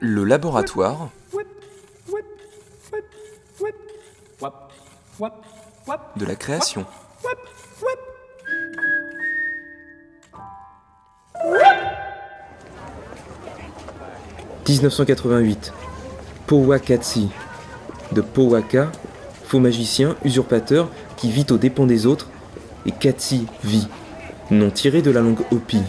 Le laboratoire de la création. 1988. Powakatsi. De Powaka, faux magicien, usurpateur, qui vit aux dépens des autres, et Katsi, vit, nom tiré de la langue Hopi.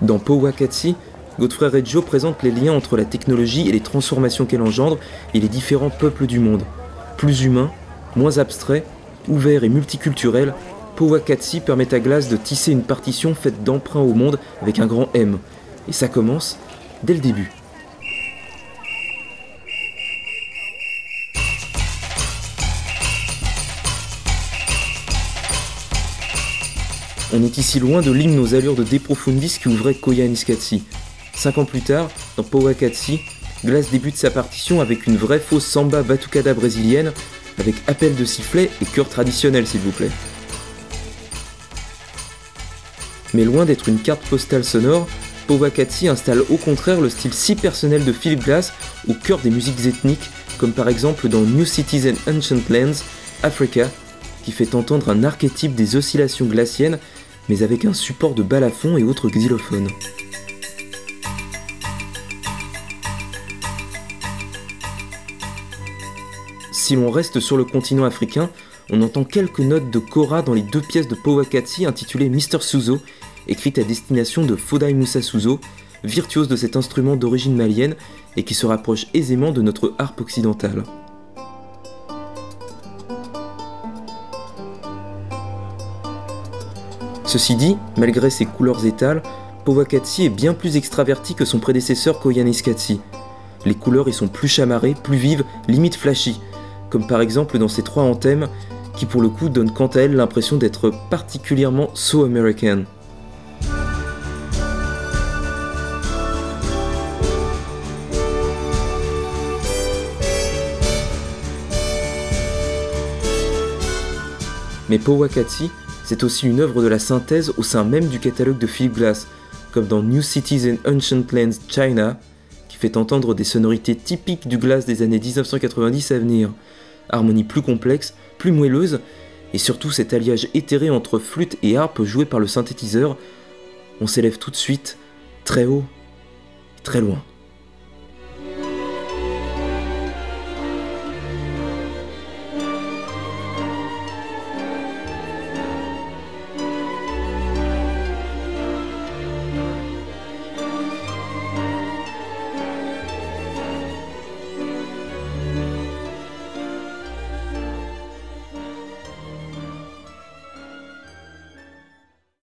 Dans Powakatsi, Godfrey et Joe présentent les liens entre la technologie et les transformations qu'elle engendre et les différents peuples du monde. Plus humains, moins abstraits, ouverts et multiculturels, Powakatsi permet à Glass de tisser une partition faite d'emprunt au monde avec un grand M. Et ça commence dès le début. On est ici loin de l'hymne aux allures de Deprofundis qui ouvrait Koya Niskatsi. Cinq ans plus tard, dans Powakatsi, Glass débute sa partition avec une vraie fausse samba batucada brésilienne, avec appel de sifflet et chœur traditionnel s'il vous plaît. Mais loin d'être une carte postale sonore, Powakatsi installe au contraire le style si personnel de Philip Glass au cœur des musiques ethniques, comme par exemple dans New Cities and Ancient Lands, Africa, qui fait entendre un archétype des oscillations glaciennes, mais avec un support de balafon et autres xylophones. Si l'on reste sur le continent africain, on entend quelques notes de kora dans les deux pièces de Powakatsi intitulées Mr. Suzo écrite à destination de Fodai Moussa Souzo, virtuose de cet instrument d'origine malienne et qui se rapproche aisément de notre harpe occidentale. Ceci dit, malgré ses couleurs étales, Powakatsi est bien plus extraverti que son prédécesseur Koyaanisqatsi. Les couleurs y sont plus chamarrées, plus vives, limite flashy, comme par exemple dans ces trois anthèmes qui pour le coup donnent quant à elles l'impression d'être particulièrement so American. Mais Powakatsi, c'est aussi une œuvre de la synthèse au sein même du catalogue de Philip Glass, comme dans New Cities and Ancient Lands China, qui fait entendre des sonorités typiques du Glass des années 1990 à venir. Harmonie plus complexe, plus moelleuse, et surtout cet alliage éthéré entre flûte et harpe joué par le synthétiseur, on s'élève tout de suite très haut, très loin.